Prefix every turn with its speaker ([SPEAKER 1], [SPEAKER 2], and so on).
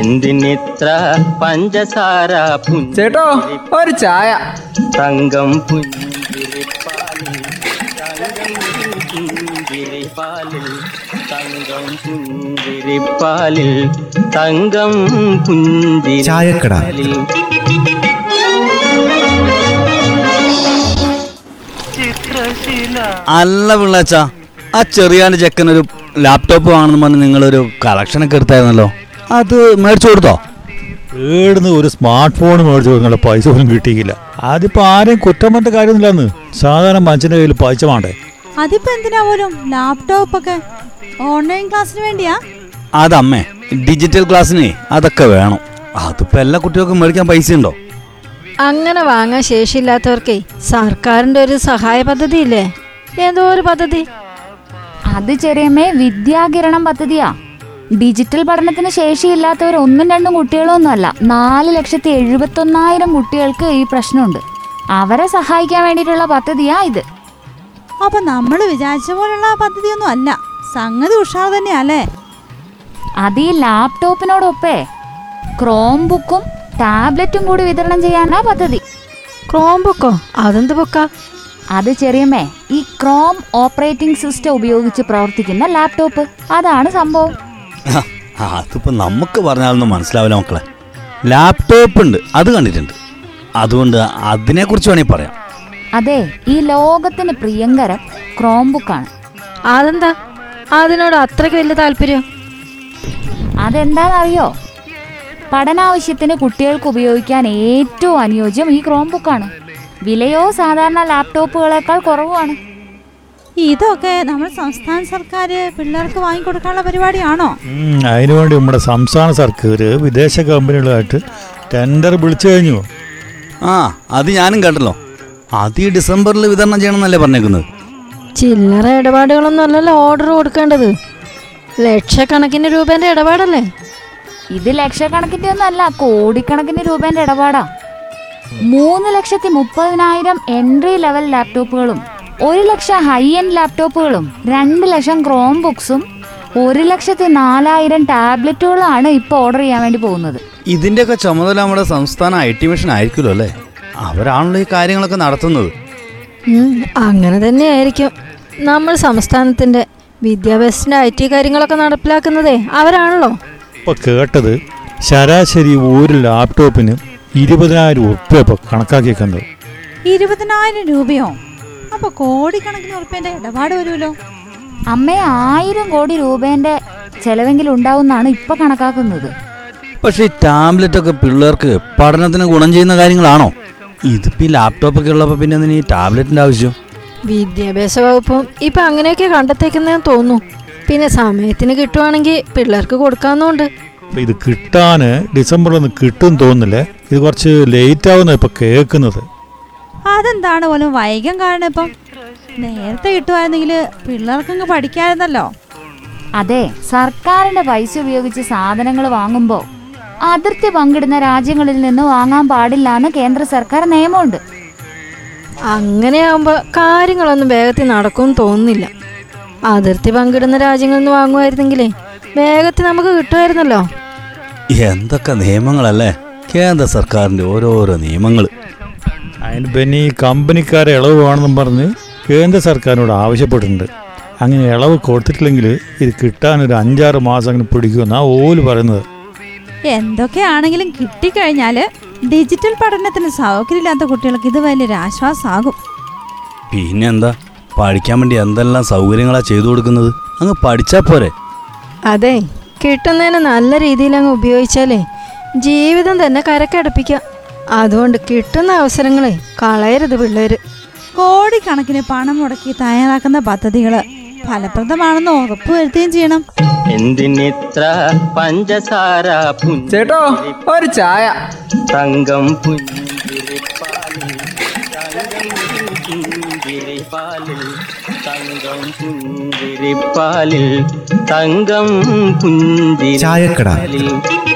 [SPEAKER 1] എന്തിനിത്ര പഞ്ചസാര
[SPEAKER 2] ചേട്ടോ ഒരു ചായ.
[SPEAKER 1] തങ്കം പുഞ്ചിരിപ്പാലിൽ തങ്കം പുഞ്ചിരിപ്പാലിൽ തങ്കം പുഞ്ചിരിപ്പാലിൽ തങ്കം
[SPEAKER 3] ചായക്കട.
[SPEAKER 1] പുഞ്ചിരിപ്പാലിൽ
[SPEAKER 4] അല്ല പിള്ളാച്ച ആ ചെറിയാന്റെ ചെക്കനൊരു ലാപ്ടോപ്പ് വാങ്ങണമെന്ന് പറഞ്ഞ് നിങ്ങളൊരു കളക്ഷനൊക്കെ എടുത്തായിരുന്നല്ലോ. അത് മേടിച്ചു കൊടുത്തോ?
[SPEAKER 5] ഏടുന്ന് ഒരു സ്മാർട്ട് ഫോൺ മേടിച്ചു കൊടുക്കുന്നുള്ള പൈസ പോലും കിട്ടിയില്ല അതിപ്പോ ആരെയും കുറ്റം പറഞ്ഞ കാര്യമൊന്നുമില്ലെന്ന്. സാധാരണ മനുഷ്യന്റെ കയ്യിൽ പൈസ വേണ്ടേ?
[SPEAKER 6] അതിപ്പോ എന്തിനാ പോലും ലാപ്ടോപ്പ് ഒക്കെ ഓൺലൈൻ ക്ലാസ്സിന് വേണ്ടിയാ?
[SPEAKER 4] അതമ്മേ ഡിജിറ്റൽ ക്ലാസ്സിന് അതൊക്കെ വേണം. അതിപ്പോ എല്ലാ കുട്ടികൾക്കും മേടിക്കാൻ പൈസ ഉണ്ടോ
[SPEAKER 7] അങ്ങനെ വാങ്ങാൻ ശേഷിയില്ലാത്തവർക്കേ സർക്കാരിന്റെ ഒരു സഹായ പദ്ധതി ഇല്ലേ ഏതോ ഒരു പദ്ധതി?
[SPEAKER 8] അത് ചെറിയമ്മേ വിദ്യാകിരണം പദ്ധതിയാ. ഡിജിറ്റൽ പഠനത്തിന് ശേഷിയില്ലാത്തവർ ഒന്നും രണ്ടും കുട്ടികളൊന്നുമല്ല. നാല് ലക്ഷത്തി എഴുപത്തൊന്നായിരം കുട്ടികൾക്ക് ഈ പ്രശ്നമുണ്ട്. അവരെ സഹായിക്കാൻ വേണ്ടിയിട്ടുള്ള പദ്ധതിയാ ഇത്.
[SPEAKER 6] അപ്പൊ നമ്മൾ വിചാരിച്ച പോലുള്ള പദ്ധതിയൊന്നും അല്ല. സംഗതി ഉഷാർ തന്നെയല്ലേ?
[SPEAKER 8] അത് ഈ ലാപ്ടോപ്പിനോടൊപ്പേ ക്രോം ബുക്കും ടാബ്ലറ്റും കൂടി വിതരണം ചെയ്യാനാ പദ്ധതി.
[SPEAKER 7] ക്രോം ബുക്കോ അതെന്ത് ബുക്കാ?
[SPEAKER 8] അത് ചെറിയമ്മേ ഈ ക്രോം ഓപ്പറേറ്റിംഗ് സിസ്റ്റം ഉപയോഗിച്ച് പ്രവർത്തിക്കുന്ന ലാപ്ടോപ്പ്. അതാണ് സംഭവം.
[SPEAKER 4] അതിപ്പോ നമുക്ക് പറഞ്ഞാലൊന്നും മനസ്സിലാവില്ല മക്കളെ. ലാപ്ടോപ്പ് ഉണ്ട് അത് കണ്ടിട്ടുണ്ട്. അതുകൊണ്ട് അതിനെക്കുറിച്ച് വേണമെങ്കിൽ പറയാം.
[SPEAKER 8] അതെ ഈ ലോകത്തിന് പ്രിയങ്കരം ക്രോംബുക്ക് ആണ്.
[SPEAKER 7] അതെന്താ? അതിനോട് അത്രയ്ക്ക് വലിയ താല്പര്യം?
[SPEAKER 8] അതെന്താണെന്നറിയോ പഠനാവശ്യത്തിന് കുട്ടികൾക്ക് ഉപയോഗിക്കാൻ ഏറ്റവും അനുയോജ്യം ഈ ക്രോംബുക്കാണ് വിലയോ സാധാരണ ലാപ്ടോപ്പുകളേക്കാൾ കുറവുമാണ്.
[SPEAKER 6] ഇതൊക്കെ നമ്മുടെ സംസ്ഥാന സർക്കാർ പിള്ളേർക്ക് വാങ്ങിക്കൊടുക്കാനുള്ള പരിപാടിയാണോ?
[SPEAKER 5] അതിനുവേണ്ടി നമ്മുടെ സംസ്ഥാന സർക്കാർ വിദേശ കമ്പനികളായിട്ട് ടെൻഡർ വിളിച്ചു കഴിഞ്ഞു.
[SPEAKER 4] ആ അത് ഞാനും കണ്ടല്ലോ അത് ഈ ഡിസംബറിൽ വിതരണം ചെയ്യണമെന്നല്ലേ പറഞ്ഞേക്കുന്നത്?
[SPEAKER 7] ചില്ലറ ഇടപാടുകളൊന്നും അല്ലല്ലോ ഓർഡർ കൊടുക്കേണ്ടത്. ലക്ഷക്കണക്കിന് രൂപേന്റെ ഇടപാടല്ലേ?
[SPEAKER 8] ഇത് ലക്ഷക്കണക്കിന്റെ ഒന്നും അല്ല കോടിക്കണക്കിന് രൂപേന്റെ ഇടപാടാ. മൂന്ന് ലക്ഷത്തി മുപ്പതിനായിരം എൻട്രി ലെവൽ ലാപ്ടോപ്പുകളും ഒരു ലക്ഷം ഹൈ എൻഡ് ലാപ്ടോപ്പുകളും രണ്ട് ലക്ഷം ക്രോം ബുക്സും ഒരു ലക്ഷത്തി നാലായിരം ടാബ്ലറ്റുകളാണ് ഇപ്പോൾ ഓർഡർ ചെയ്യാൻ വേണ്ടി പോകുന്നത്.
[SPEAKER 4] ഇതിന്റെയൊക്കെ ചുമതല നമ്മുടെ സംസ്ഥാന ഐ ടി മിഷൻ ആയിരിക്കുമല്ലോ അല്ലേ? അവരാണല്ലോ ഈ കാര്യങ്ങളൊക്കെ നടത്തുന്നത്.
[SPEAKER 7] ഉം, അങ്ങനെ തന്നെയായിരിക്കും നമ്മൾ സംസ്ഥാനത്തിന്റെ വിദ്യാഭ്യാസത്തിന്റെ ഐ ടി കാര്യങ്ങളൊക്കെ നടപ്പിലാക്കുന്നതേ അവരാണല്ലോ.
[SPEAKER 5] ഇപ്പൊ കേട്ടത് ശരാശരി ഒരു ലാപ്ടോപ്പിന് ഇരുപതിനായിരം ഉറുപ്പ്യ ഇപ്പൊ കണക്കാക്കിയേക്കുന്നത്.
[SPEAKER 6] ഇരുപതിനായിരം രൂപയോ? അപ്പൊ കോടിക്കണക്കിന് ഉറപ്പേന്റെ ഇടപാട് വരുമല്ലോ?
[SPEAKER 8] അമ്മേ ആയിരം കോടി രൂപേന്റെ ചെലവെങ്കിലും ഉണ്ടാവുന്നാണ് ഇപ്പൊ കണക്കാക്കുന്നത്.
[SPEAKER 4] പക്ഷെ ഈ ടാബ്ലറ്റ് ഒക്കെ പിള്ളേർക്ക് പഠനത്തിന് ഗുണം ചെയ്യുന്ന കാര്യങ്ങളാണോ? ഇതിപ്പോ ഈ ലാപ്ടോപ്പൊക്കെ ഉള്ളപ്പോ പിന്നെ എന്തിനാ ഈ ടാബ്ലറ്റിന്റെ ആവശ്യം?
[SPEAKER 7] വിദ്യാഭ്യാസ വകുപ്പും ഇപ്പൊ അങ്ങനെയൊക്കെ കണ്ടെത്തേക്കുന്നതെന്ന് തോന്നുന്നു. പിന്നെ സമയത്തിന് കിട്ടുവാണെങ്കിൽ പിള്ളേർക്ക് കൊടുക്കാന്നുണ്ട്
[SPEAKER 5] അപ്പൊ ഇത് കിട്ടാന് ഡിസംബറിൽ ഒന്ന് കിട്ടും തോന്നുന്നില്ലേ. ഇത് കുറച്ച് ലേറ്റ് ആവുന്ന ഇപ്പൊ കേൾക്കുന്നത്.
[SPEAKER 6] അതെന്താണ് പോലും വൈകം കാരണം ഇപ്പം? നേരത്തെ കിട്ടുമായിരുന്നെങ്കിൽ പിള്ളേർക്കങ്ങ് പഠിക്കാമായിരുന്നല്ലോ
[SPEAKER 8] അതെ സർക്കാരിന്റെ പൈസ ഉപയോഗിച്ച് സാധനങ്ങൾ വാങ്ങുമ്പോൾ അതിർത്തി പങ്കിടുന്ന രാജ്യങ്ങളിൽ നിന്ന് വാങ്ങാൻ പാടില്ല എന്ന് കേന്ദ്ര സർക്കാർ നിയമമുണ്ട്.
[SPEAKER 7] അങ്ങനെയാകുമ്പോൾ കാര്യങ്ങളൊന്നും വേഗത്തിൽ നടക്കും തോന്നുന്നില്ല. അതിർത്തി പങ്കിടുന്ന രാജ്യങ്ങളിൽ നിന്ന് വാങ്ങുമായിരുന്നെങ്കിലേ വേഗത്തിൽ നമുക്ക് കിട്ടുമായിരുന്നല്ലോ.
[SPEAKER 4] എന്തൊക്കെ നിയമങ്ങളല്ലേ? കേന്ദ്ര സർക്കാരിന്റെ ഓരോരോ നിയമങ്ങൾ
[SPEAKER 5] അതിന് പിന്നെ ഈ കമ്പനിക്കാരെ ഇളവ് വേണമെന്നും പറഞ്ഞ് കേന്ദ്ര സർക്കാരിനോട് ആവശ്യപ്പെട്ടിട്ടുണ്ട്. അങ്ങനെ ഇളവ് കൊടുത്തിട്ടില്ലെങ്കിൽ ഇത് കിട്ടാൻ ഒരു അഞ്ചാറ് മാസം അങ്ങനെ പിടിക്കുമെന്നാ ഓൽ പറയുന്നത്.
[SPEAKER 6] എന്തൊക്കെയാണെങ്കിലും കിട്ടിക്കഴിഞ്ഞാൽ ഡിജിറ്റൽ പഠനത്തിന് സൗകര്യമില്ലാത്ത കുട്ടികൾക്ക് ഇത് വലിയൊരു ആശ്വാസമാകും.
[SPEAKER 4] പിന്നെന്താ? പഠിക്കാൻ വേണ്ടി എന്തെല്ലാം സൗകര്യങ്ങളാ ചെയ്തു കൊടുക്കുന്നത്? അങ്ങ് പഠിച്ചാ പോരെ.
[SPEAKER 7] അതെ കിട്ടുന്നതിന് നല്ല രീതിയിൽ അങ്ങ് ഉപയോഗിച്ചാലേ ജീവിതം തന്നെ കരക്കടപ്പിക്കാം. അതുകൊണ്ട് കിട്ടുന്ന അവസരങ്ങളെ കളയരുത് പിള്ളേര്.
[SPEAKER 6] കോടിക്കണക്കിന് പണം മുടക്കി തയ്യാറാക്കുന്ന പദ്ധതികൾ ഫലപ്രദമാണെന്ന് ഉറപ്പുവരുത്തുകയും ചെയ്യണം.
[SPEAKER 1] എന്തിനിത്ര പഞ്ചസാര
[SPEAKER 2] ചേട്ടോ ഒരു ചായ.
[SPEAKER 1] തങ്കം പുഞ്ചിരിപ്പാലിൽ തങ്കം പുഞ്ചിരിപ്പാലിൽ തങ്കം പുഞ്ചിരിപ്പാലിൽ തങ്കം
[SPEAKER 3] ചായക്കട.
[SPEAKER 1] പുഞ്ചിരിപ്പാലിൽ